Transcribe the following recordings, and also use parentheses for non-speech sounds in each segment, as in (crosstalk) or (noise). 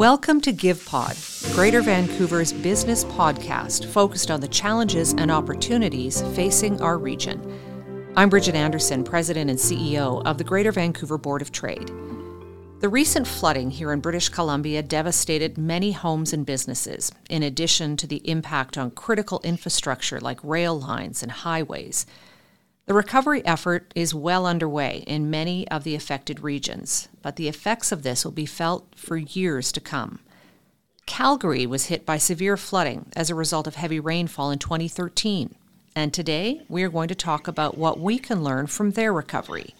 Welcome to GivePod, Greater Vancouver's business podcast focused on the challenges and opportunities facing our region. I'm Bridgitte Anderson, President and CEO of the Greater Vancouver Board of Trade. The recent flooding here in British Columbia devastated many homes and businesses, in addition to the impact on critical infrastructure like rail lines and highways. The recovery effort is well underway in many of the affected regions, but the effects of this will be felt for years to come. Calgary was hit by severe flooding as a result of heavy rainfall in 2013, and today we are going to talk about what we can learn from their recovery.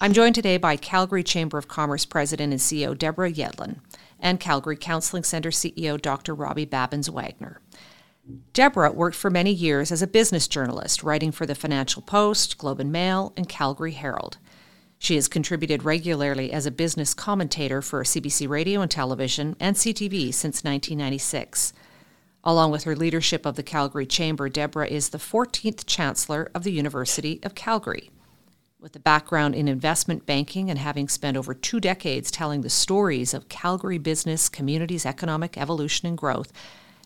I'm joined today by Calgary Chamber of Commerce President and CEO Deborah Yedlin and Calgary Counseling Centre CEO Dr. Robbie Babins Wagner. Deborah worked for many years as a business journalist, writing for the Financial Post, Globe and Mail, and Calgary Herald. She has contributed regularly as a business commentator for CBC Radio and Television and CTV since 1996. Along with her leadership of the Calgary Chamber, Deborah is the 14th Chancellor of the University of Calgary. With a background in investment banking and having spent over two decades telling the stories of Calgary business communities' economic evolution and growth,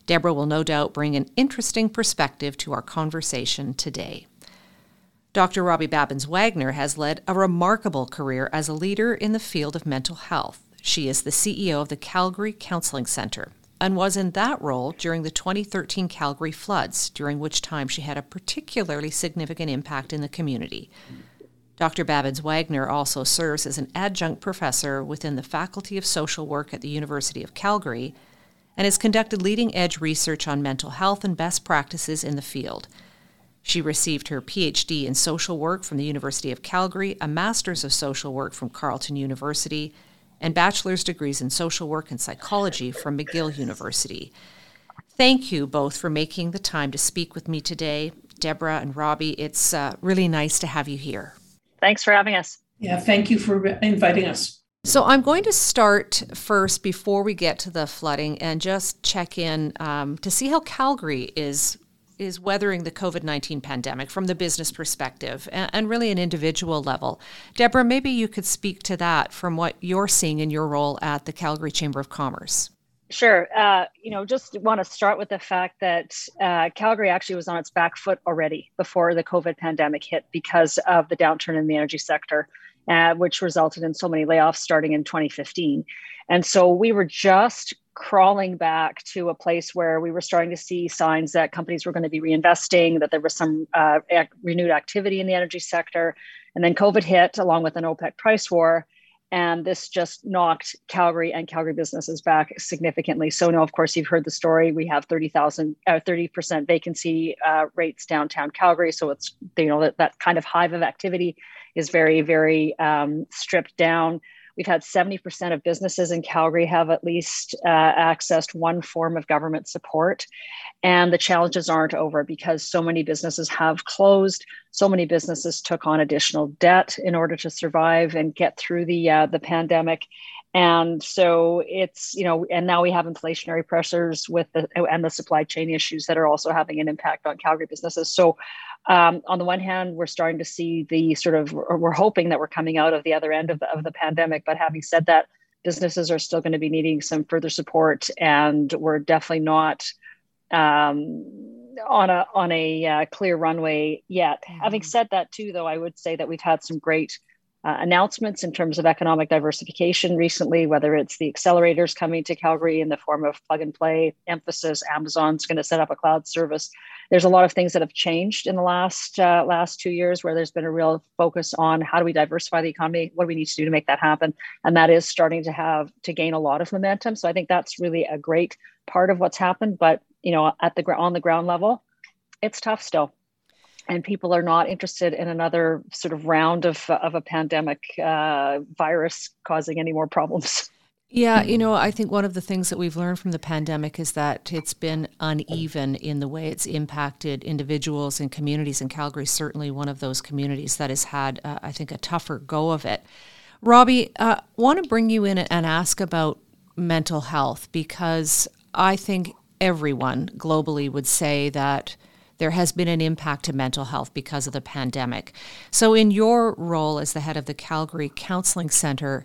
Deborah will no doubt bring an interesting perspective to our conversation today. Dr. Robbie Babins Wagner has led a remarkable career as a leader in the field of mental health. She is the CEO of the Calgary Counseling Centre and was in that role during the 2013 Calgary floods, during which time she had a particularly significant impact in the community. Dr. Babins Wagner also serves as an adjunct professor within the Faculty of Social Work at the University of Calgary and has conducted leading edge research on mental health and best practices in the field. She received her PhD in social work from the University of Calgary, a master's of social work from Carleton University, and bachelor's degrees in social work and psychology from McGill University. Thank you both for making the time to speak with me today. Deborah and Robbie, it's uh, really nice to have you here. Thanks for having us. Yeah, thank you for inviting us. So I'm going to start first before we get to the flooding and just check in um, to see how Calgary is is weathering the COVID nineteen pandemic from the business perspective and, and, really an individual level. Deborah, maybe you could speak to that from what you're seeing in your role at the Calgary Chamber of Commerce. Sure. Uh, you know, just want to start with the fact that uh, Calgary actually was on its back foot already before the COVID pandemic hit because of the downturn in the energy sector uh, which resulted in so many layoffs starting in 2015. And so we were just crawling back to a place where we were starting to see signs that companies were going to be reinvesting, that there was some uh, renewed activity in the energy sector. And then COVID hit along with an OPEC price war. And this just knocked Calgary and Calgary businesses back significantly. So, now, of course, you've heard the story. We have 30,000, uh, 30% vacancy uh, rates downtown Calgary. So it's, you know, that, that kind of hive of activity is very, very um, stripped down. We've had 70% of businesses in Calgary have at least uh, accessed one form of government support. And the challenges aren't over because so many businesses have closed. So many businesses took on additional debt in order to survive and get through the, uh, the pandemic. And so it's, you know, and now we have inflationary pressures with the, and the supply chain issues that are also having an impact on Calgary businesses. So um, on the one hand, we're starting to see the sort of, we're hoping that we're coming out of the other end of the, of the pandemic. But having said that, businesses are still going to be needing some further support, and we're definitely not um, on a on a uh, clear runway yet. Mm-hmm. Having said that, too, though, I would say that we've had some great uh, announcements in terms of economic diversification recently, whether it's the accelerators coming to Calgary in the form of plug and play emphasis, Amazon's going to set up a cloud service. There's a lot of things that have changed in the last uh, last two years where there's been a real focus on how do we diversify the economy, what do we need to do to make that happen, and that is starting to have to gain a lot of momentum. So I think that's really a great part of what's happened. But you know, at the on the ground level, it's tough still and people are not interested in another sort of round of, of a pandemic uh, virus causing any more problems. (laughs) Yeah, you know, I think one of the things that we've learned from the pandemic is that it's been uneven in the way it's impacted individuals and communities. And Calgary is certainly one of those communities that has had, uh, I think, a tougher go of it. Robbie, uh, want to bring you in and ask about mental health because I think everyone globally would say that there has been an impact to mental health because of the pandemic. So, in your role as the head of the Calgary Counseling Center,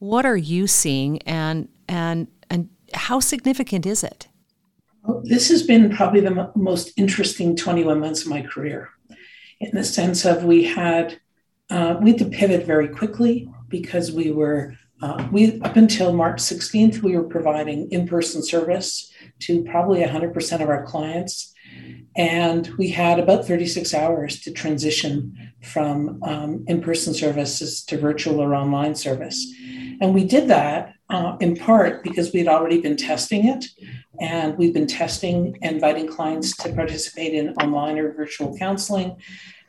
what are you seeing, and and And how significant is it? This has been probably the most interesting 21 months of my career in the sense of we had uh, we had to pivot very quickly because we were uh, we up until March 16th we were providing in-person service to probably 100% of our clients and we had about 36 hours to transition from um, in-person services to virtual or online service and we did that uh, in part because we'd already been testing it and we've been testing inviting clients to participate in online or virtual counseling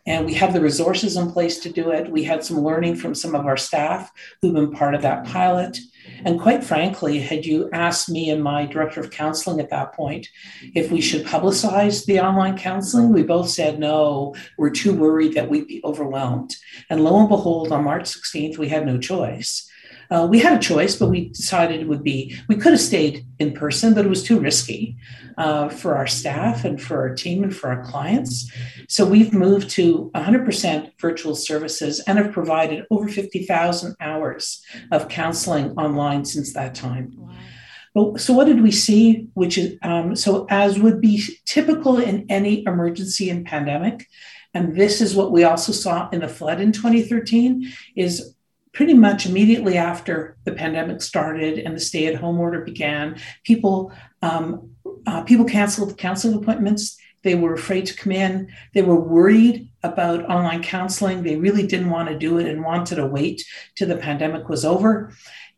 and we have the resources in place to do it. We had some learning from some of our staff who've been part of that pilot. And quite frankly, had you asked me and my director of counseling at that point if we should publicize the online counseling, we both said no, we're too worried that we'd be overwhelmed. And lo and behold, on March 16th, we had no choice. Uh, we had a choice, but we decided it would be, we could have stayed in person, but it was too risky uh, for our staff and for our team and for our clients. So we've moved to 100% virtual services and have provided over 50,000 hours of counseling online since that time. Wow. So, what did we see? Which is um, so, as would be typical in any emergency and pandemic, and this is what we also saw in the flood in 2013 is pretty much immediately after the pandemic started and the stay-at-home order began, people um, uh, people canceled counseling appointments. They were afraid to come in. They were worried about online counseling. They really didn't want to do it and wanted to wait till the pandemic was over.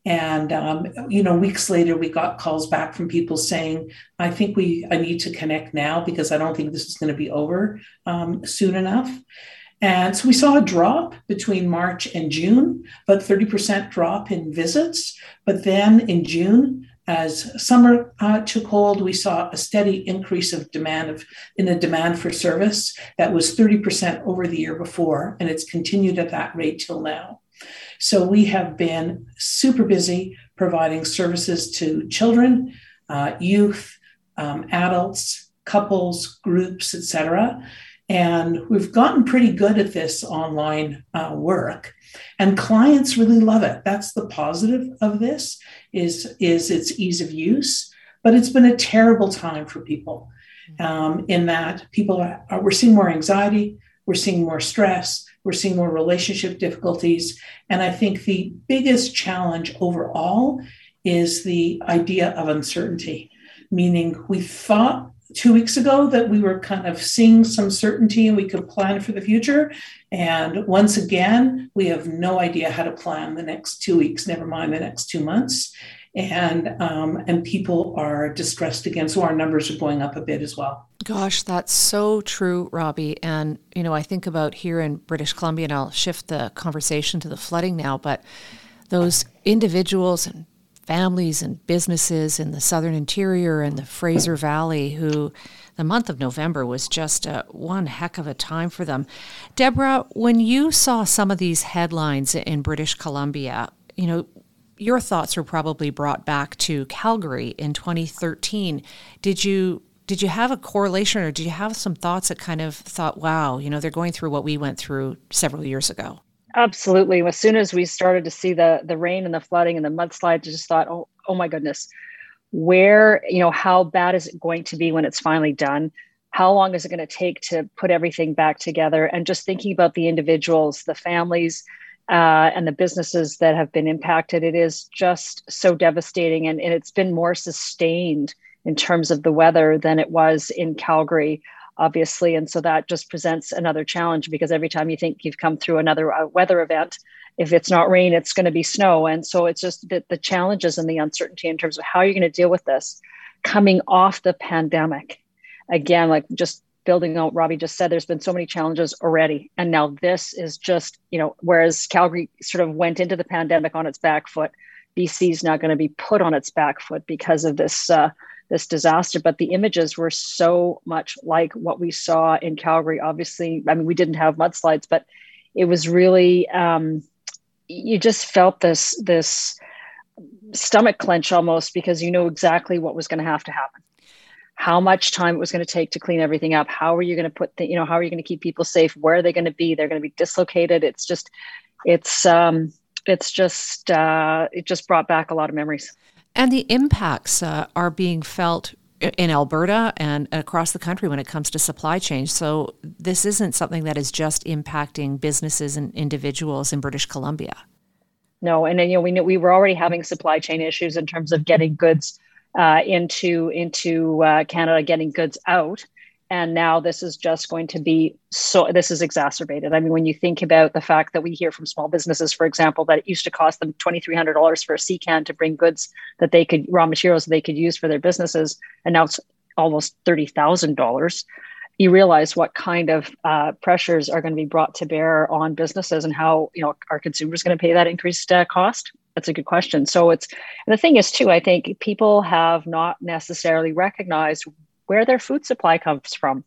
And um, you know, weeks later, we got calls back from people saying, "I think we I need to connect now because I don't think this is going to be over um, soon enough." And so we saw a drop between March and June, about 30% drop in visits. But then in June, as summer uh, took hold, we saw a steady increase of demand of in the demand for service that was 30% over the year before, and it's continued at that rate till now. So we have been super busy providing services to children, uh, youth, um, adults, couples, groups, etc. And we've gotten pretty good at this online uh, work. And clients really love it. That's the positive of this is, is its ease of use. But it's been a terrible time for people um, in that people are, are, we're seeing more anxiety, we're seeing more stress, we're seeing more relationship difficulties. And I think the biggest challenge overall is the idea of uncertainty, meaning we thought two weeks ago that we were kind of seeing some certainty and we could plan for the future. And once again, we have no idea how to plan the next two weeks, never mind the next two months. And um, and people are distressed again. So our numbers are going up a bit as well. Gosh, that's so true, Robbie. And you know, I think about here in British Columbia, and I'll shift the conversation to the flooding now, but those individuals and families and businesses in the southern interior and the Fraser Valley who the month of November was just a, one heck of a time for them. Deborah, when you saw some of these headlines in British Columbia, you know, your thoughts were probably brought back to Calgary in 2013. Did you did you have a correlation or did you have some thoughts that kind of thought, wow, you know, they're going through what we went through several years ago? Absolutely. As soon as we started to see the the rain and the flooding and the mudslides, I just thought, oh, oh my goodness, where you know how bad is it going to be when it's finally done? How long is it going to take to put everything back together? And just thinking about the individuals, the families, uh, and the businesses that have been impacted, it is just so devastating, and, and it's been more sustained in terms of the weather than it was in Calgary obviously. And so that just presents another challenge because every time you think you've come through another uh, weather event, if it's not rain, it's going to be snow. And so it's just the, the challenges and the uncertainty in terms of how you're going to deal with this coming off the pandemic. Again, like just building on Robbie just said, there's been so many challenges already. And now this is just, you know, whereas Calgary sort of went into the pandemic on its back foot, BC is now going to be put on its back foot because of this uh, this disaster, but the images were so much like what we saw in Calgary. Obviously, I mean, we didn't have mudslides, but it was really um, you just felt this this stomach clench almost because you know exactly what was going to have to happen. How much time it was going to take to clean everything up. How are you going to put the you know how are you going to keep people safe? Where are they going to be? They're going to be dislocated. It's just it's um it's just uh it just brought back a lot of memories And the impacts uh, are being felt in Alberta and across the country when it comes to supply chain. So this isn't something that is just impacting businesses and individuals in British Columbia. No, and then, you know we knew we were already having supply chain issues in terms of getting goods uh, into into uh, Canada, getting goods out, and now this is just going to be so. This is exacerbated. I mean, when you think about the fact that we hear from small businesses, for example, that it used to cost them twenty three hundred dollars for a sea can to bring goods that they could raw materials they could use for their businesses, and now it's almost thirty thousand dollars you realize what kind of uh, pressures are going to be brought to bear on businesses and how you know are consumers going to pay that increased uh, cost that's a good question so it's and the thing is too i think people have not necessarily recognized where their food supply comes from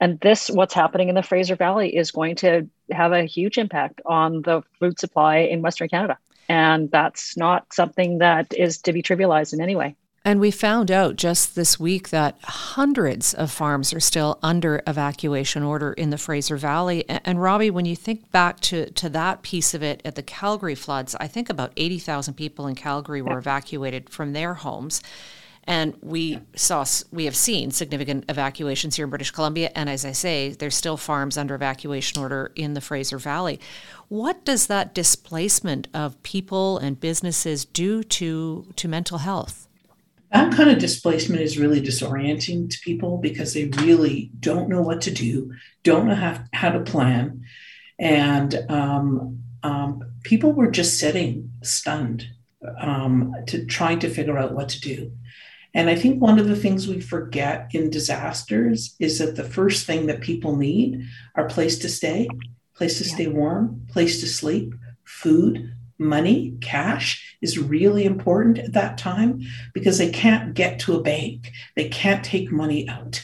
and this what's happening in the fraser valley is going to have a huge impact on the food supply in western canada and that's not something that is to be trivialized in any way and we found out just this week that hundreds of farms are still under evacuation order in the Fraser Valley. And Robbie, when you think back to, to that piece of it at the Calgary floods, I think about 80,000 people in Calgary were evacuated from their homes. And we saw, we have seen significant evacuations here in British Columbia. And as I say, there's still farms under evacuation order in the Fraser Valley. What does that displacement of people and businesses do to, to mental health? that kind of displacement is really disorienting to people because they really don't know what to do, don't know how, how to plan. And um, um, people were just sitting stunned um, to trying to figure out what to do. And I think one of the things we forget in disasters is that the first thing that people need are place to stay, place to yeah. stay warm, place to sleep, food, money, cash is really important at that time because they can't get to a bank. They can't take money out.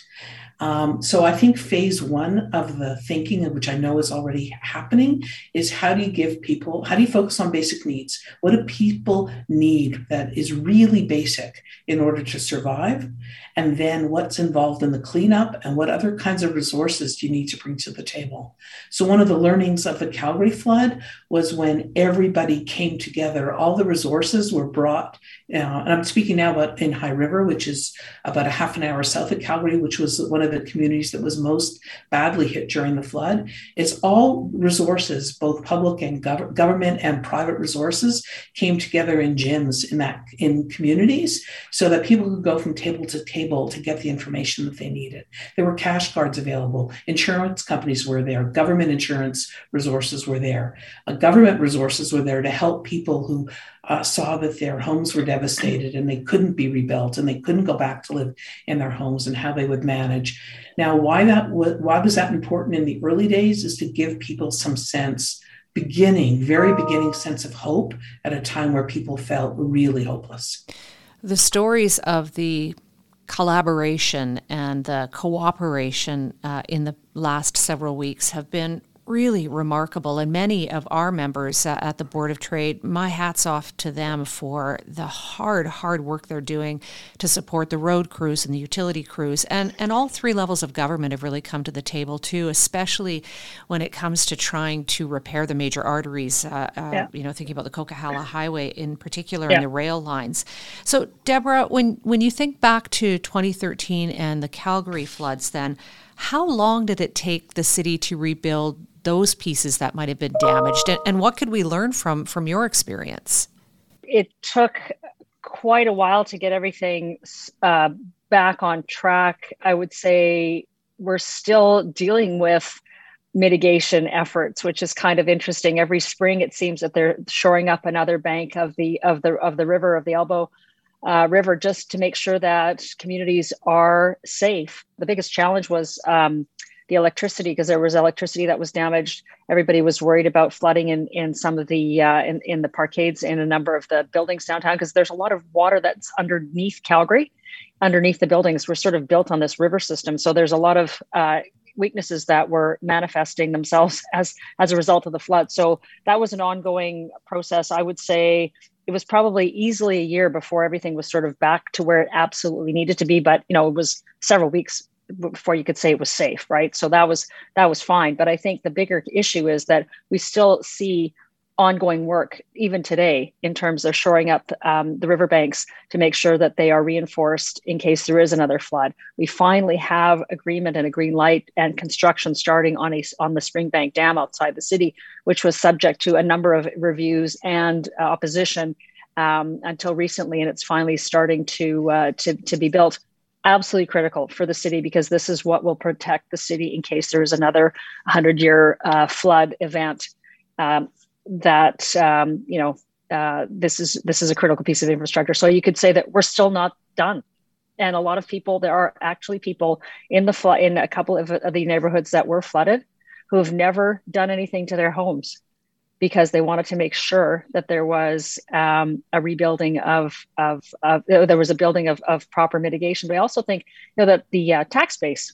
Um, so I think phase one of the thinking, which I know is already happening, is how do you give people, how do you focus on basic needs? What do people need that is really basic in order to survive? And then what's involved in the cleanup and what other kinds of resources do you need to bring to the table? So one of the learnings of the Calgary flood was when everybody came together, all the resources were brought. Uh, and I'm speaking now about in High River, which is about a half an hour south of Calgary, which was one of the communities that was most badly hit during the flood. It's all resources, both public and gov- government and private resources, came together in gyms in that in communities so that people could go from table to table to get the information that they needed. There were cash cards available. Insurance companies were there. Government insurance resources were there. Uh, government resources were there to help people who uh, saw that their homes were devastated and they couldn't be rebuilt and they couldn't go back to live in their homes and how they would manage. Now, why that why was that important in the early days is to give people some sense, beginning, very beginning sense of hope at a time where people felt really hopeless. The stories of the collaboration and the cooperation uh, in the last several weeks have been really remarkable. And many of our members uh, at the Board of Trade, my hat's off to them for the hard, hard work they're doing to support the road crews and the utility crews. And, and all three levels of government have really come to the table too, especially when it comes to trying to repair the major arteries, uh, uh, yeah. you know, thinking about the Coquihalla Highway in particular yeah. and the rail lines. So, Deborah, when, when you think back to 2013 and the Calgary floods, then, how long did it take the city to rebuild those pieces that might have been damaged? And, and what could we learn from from your experience? It took quite a while to get everything uh, back on track. I would say we're still dealing with mitigation efforts which is kind of interesting. Every spring it seems that they're shoring up another bank of the of the of the river of the elbow uh, river just to make sure that communities are safe. The biggest challenge was um, the electricity because there was electricity that was damaged. Everybody was worried about flooding in in some of the uh, in in the parkades in a number of the buildings downtown because there's a lot of water that's underneath Calgary, underneath the buildings. We're sort of built on this river system, so there's a lot of uh, weaknesses that were manifesting themselves (laughs) as as a result of the flood. So that was an ongoing process. I would say it was probably easily a year before everything was sort of back to where it absolutely needed to be. But you know, it was several weeks before you could say it was safe right so that was that was fine but i think the bigger issue is that we still see ongoing work even today in terms of shoring up um, the riverbanks to make sure that they are reinforced in case there is another flood. We finally have agreement and a green light and construction starting on a on the Springbank Dam outside the city, which was subject to a number of reviews and uh, opposition um, until recently, and it's finally starting to uh, to to be built. Absolutely critical for the city because this is what will protect the city in case there is another 100 year uh, flood event. Um, that um, you know uh, this is this is a critical piece of infrastructure. So you could say that we're still not done. And a lot of people, there are actually people in the flood in a couple of, of the neighborhoods that were flooded who have never done anything to their homes because they wanted to make sure that there was um, a rebuilding of, of, of, there was a building of, of proper mitigation. But I also think you know that the uh, tax base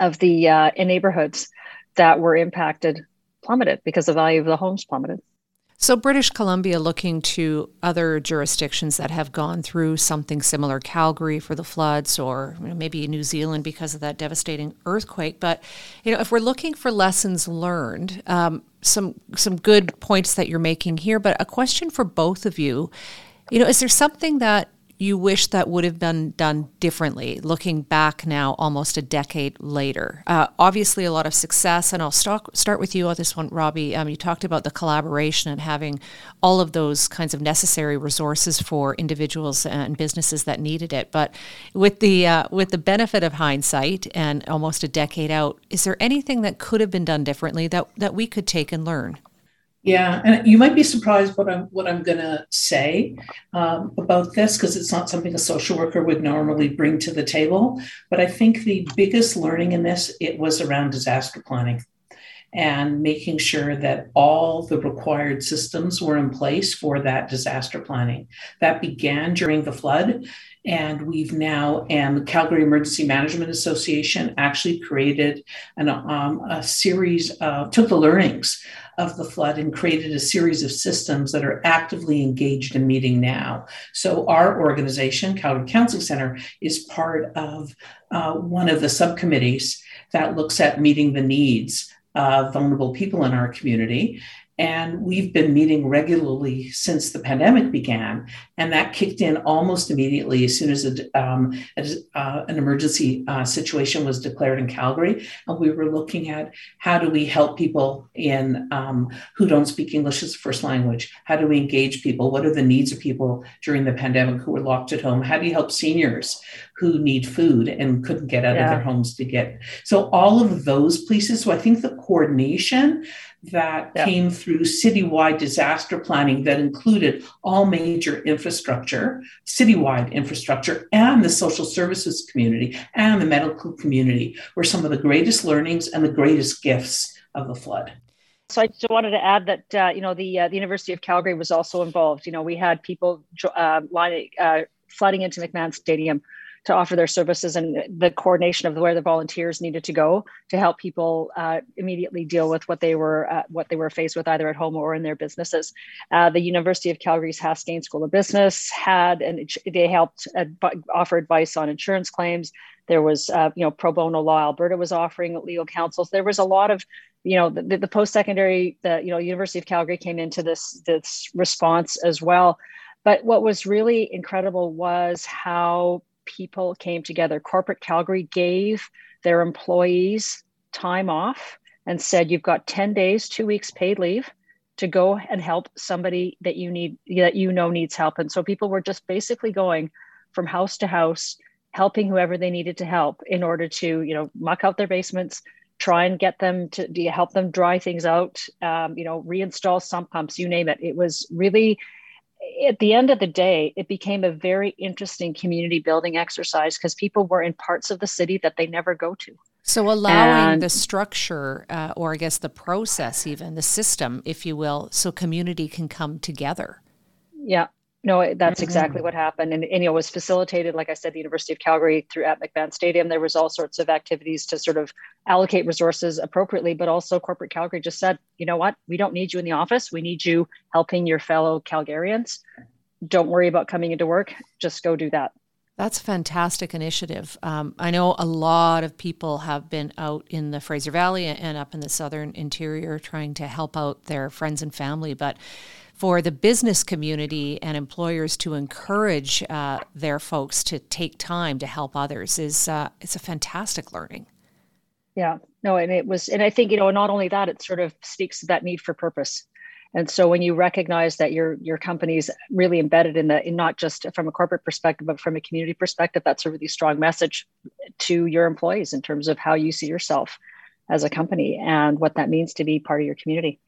of the uh, in neighborhoods that were impacted plummeted because the value of the homes plummeted. So, British Columbia looking to other jurisdictions that have gone through something similar, Calgary for the floods, or you know, maybe New Zealand because of that devastating earthquake. But you know, if we're looking for lessons learned, um, some some good points that you're making here. But a question for both of you, you know, is there something that you wish that would have been done differently looking back now almost a decade later. Uh, obviously a lot of success and i'll start, start with you on this one robbie. Um, you talked about the collaboration and having all of those kinds of necessary resources for individuals and businesses that needed it. But with the uh, with the benefit of hindsight and almost a decade out is there anything that could have been done differently that, that we could take and learn yeah, and you might be surprised what I'm what I'm going to say um, about this because it's not something a social worker would normally bring to the table. But I think the biggest learning in this it was around disaster planning and making sure that all the required systems were in place for that disaster planning. That began during the flood. And we've now, and the Calgary Emergency Management Association actually created an, um, a series, of, took the learnings of the flood and created a series of systems that are actively engaged in meeting now. So, our organization, Calgary Counseling Center, is part of uh, one of the subcommittees that looks at meeting the needs of vulnerable people in our community. And we've been meeting regularly since the pandemic began. And that kicked in almost immediately as soon as, a, um, uh, an emergency uh, situation was declared in Calgary. And we were looking at how do we help people in um, who don't speak English as a first language? How do we engage people? What are the needs of people during the pandemic who were locked at home? How do you help seniors who need food and couldn't get out yeah. of their homes to get? So all of those places. So I think the coordination that yeah. came through citywide disaster planning that included all major infrastructure, citywide infrastructure, and the social services community and the medical community were some of the greatest learnings and the greatest gifts of the flood. So I just wanted to add that uh, you know the uh, the University of Calgary was also involved. You know we had people uh, lining, uh, flooding into McMahon Stadium to offer their services and the coordination of where the volunteers needed to go to help people uh, immediately deal with what they were uh, what they were faced with either at home or in their businesses. Uh, the University of Calgary's Haskayne School of Business had and they helped offer advice on insurance claims. There was uh, you know pro bono law. Alberta was offering legal counsels. There was a lot of you know the, the post-secondary the you know university of calgary came into this this response as well but what was really incredible was how people came together. Corporate Calgary gave their employees time off and said, You've got 10 days, two weeks paid leave to go and help somebody that you need that you know needs help and so people were just basically going from house to house helping whoever they needed to help in order to you know muck out their basements try and get them to help them dry things out um, you know reinstall sump pumps you name it it was really at the end of the day, it became a very interesting community building exercise because people were in parts of the city that they never go to. So, allowing and, the structure, uh, or I guess the process, even the system, if you will, so community can come together. Yeah, no, that's exactly what happened. And, and, you know, was facilitated, like I said, the University of Calgary through at McMahon Stadium. There was all sorts of activities to sort of allocate resources appropriately, but also corporate Calgary just said, you know what, we don't need you in the office. We need you helping your fellow Calgarians. Don't worry about coming into work. Just go do that. That's a fantastic initiative. Um, I know a lot of people have been out in the Fraser Valley and up in the southern interior trying to help out their friends and family, but for the business community and employers to encourage uh, their folks to take time to help others is uh, it's a fantastic learning. Yeah, no, and it was, and I think you know, not only that, it sort of speaks to that need for purpose. And so when you recognize that your your company's really embedded in the in not just from a corporate perspective, but from a community perspective, that's a really strong message to your employees in terms of how you see yourself as a company and what that means to be part of your community.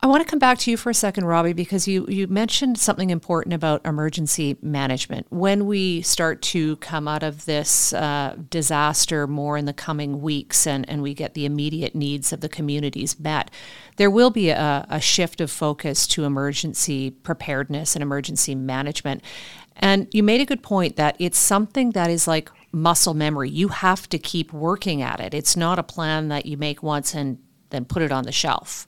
I want to come back to you for a second, Robbie, because you, you mentioned something important about emergency management. When we start to come out of this uh, disaster more in the coming weeks and, and we get the immediate needs of the communities met, there will be a, a shift of focus to emergency preparedness and emergency management. And you made a good point that it's something that is like muscle memory. You have to keep working at it. It's not a plan that you make once and then put it on the shelf.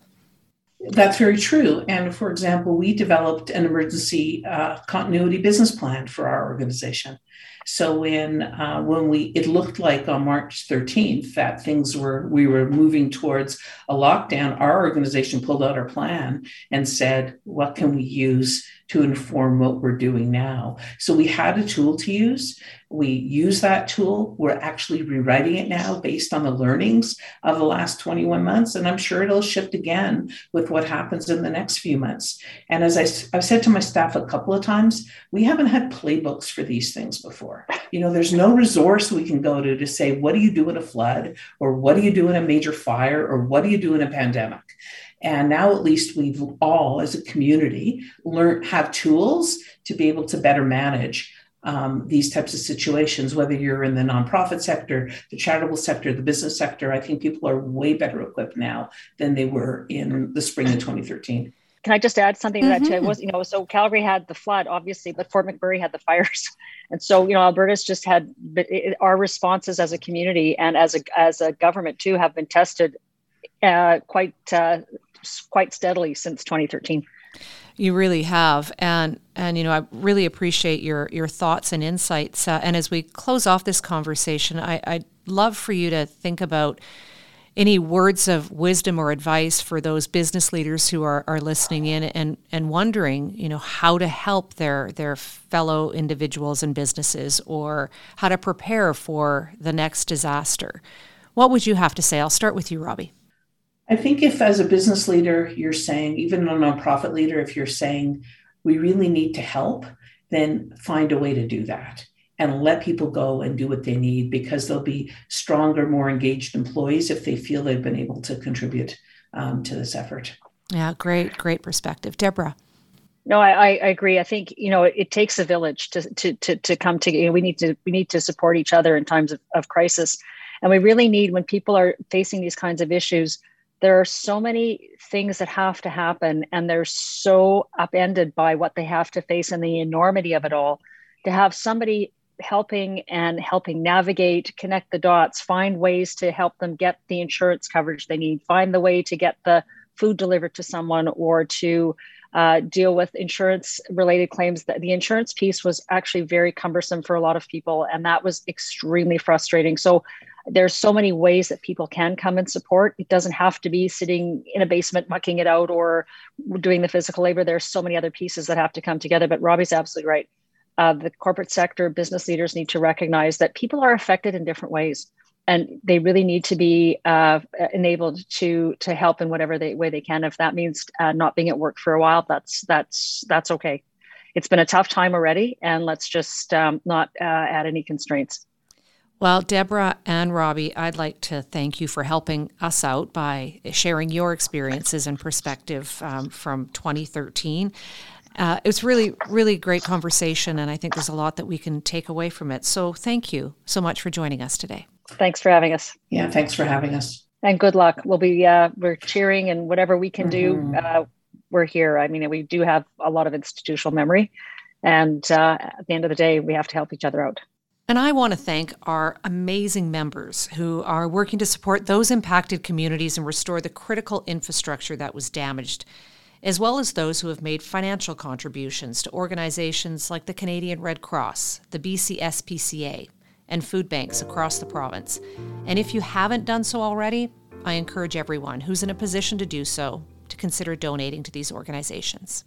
That's very true. And for example, we developed an emergency uh, continuity business plan for our organization. So when uh, when we it looked like on March 13th that things were we were moving towards a lockdown, our organization pulled out our plan and said, "What can we use to inform what we're doing now?" So we had a tool to use. We use that tool. We're actually rewriting it now based on the learnings of the last 21 months. And I'm sure it'll shift again with what happens in the next few months. And as I, I've said to my staff a couple of times, we haven't had playbooks for these things before. You know, there's no resource we can go to to say, what do you do in a flood? Or what do you do in a major fire? Or what do you do in a pandemic? And now at least we've all, as a community, learned have tools to be able to better manage um, these types of situations, whether you're in the nonprofit sector, the charitable sector, the business sector. I think people are way better equipped now than they were in the spring of 2013. Can I just add something to that too? It mm-hmm. was, you know, so Calgary had the flood, obviously, but Fort McMurray had the fires. (laughs) And so, you know, Alberta's just had it, our responses as a community and as a as a government too have been tested uh, quite uh, quite steadily since 2013. You really have, and and you know I really appreciate your your thoughts and insights. Uh, and as we close off this conversation, I, I'd love for you to think about any words of wisdom or advice for those business leaders who are, are listening in and, and wondering, you know, how to help their their fellow individuals and businesses or how to prepare for the next disaster. What would you have to say? I'll start with you, Robbie. I think if, as a business leader, you're saying, even a nonprofit leader, if you're saying we really need to help, then find a way to do that and let people go and do what they need because they'll be stronger, more engaged employees if they feel they've been able to contribute um, to this effort. Yeah, great, great perspective. Deborah. No, I, I agree. I think you know it, it takes a village to to to, to come together. We need to we need to support each other in times of, of crisis, and we really need when people are facing these kinds of issues there are so many things that have to happen and they're so upended by what they have to face and the enormity of it all to have somebody helping and helping navigate connect the dots find ways to help them get the insurance coverage they need find the way to get the food delivered to someone or to uh, deal with insurance related claims. That the insurance piece was actually very cumbersome for a lot of people and that was extremely frustrating. So there's so many ways that people can come and support. It doesn't have to be sitting in a basement mucking it out or doing the physical labor. There's so many other pieces that have to come together. But Robbie's absolutely right. Uh, the corporate sector, business leaders need to recognize that people are affected in different ways, and they really need to be uh, enabled to to help in whatever they, way they can. If that means uh, not being at work for a while, that's that's that's okay. It's been a tough time already, and let's just um, not uh, add any constraints. Well, Deborah and Robbie, I'd like to thank you for helping us out by sharing your experiences and perspective um, from 2013. Uh, it was really, really great conversation, and I think there's a lot that we can take away from it. So, thank you so much for joining us today. Thanks for having us. Yeah, thanks for having us. And good luck. We'll be uh, we're cheering, and whatever we can mm-hmm. do, uh, we're here. I mean, we do have a lot of institutional memory, and uh, at the end of the day, we have to help each other out. And I want to thank our amazing members who are working to support those impacted communities and restore the critical infrastructure that was damaged. as well as those who have made financial contributions to organizations like the Canadian Red Cross, the BC SPCA, and food banks across the province. And if you haven't done so already, I encourage everyone who's in a position to do so to consider donating to these organizations.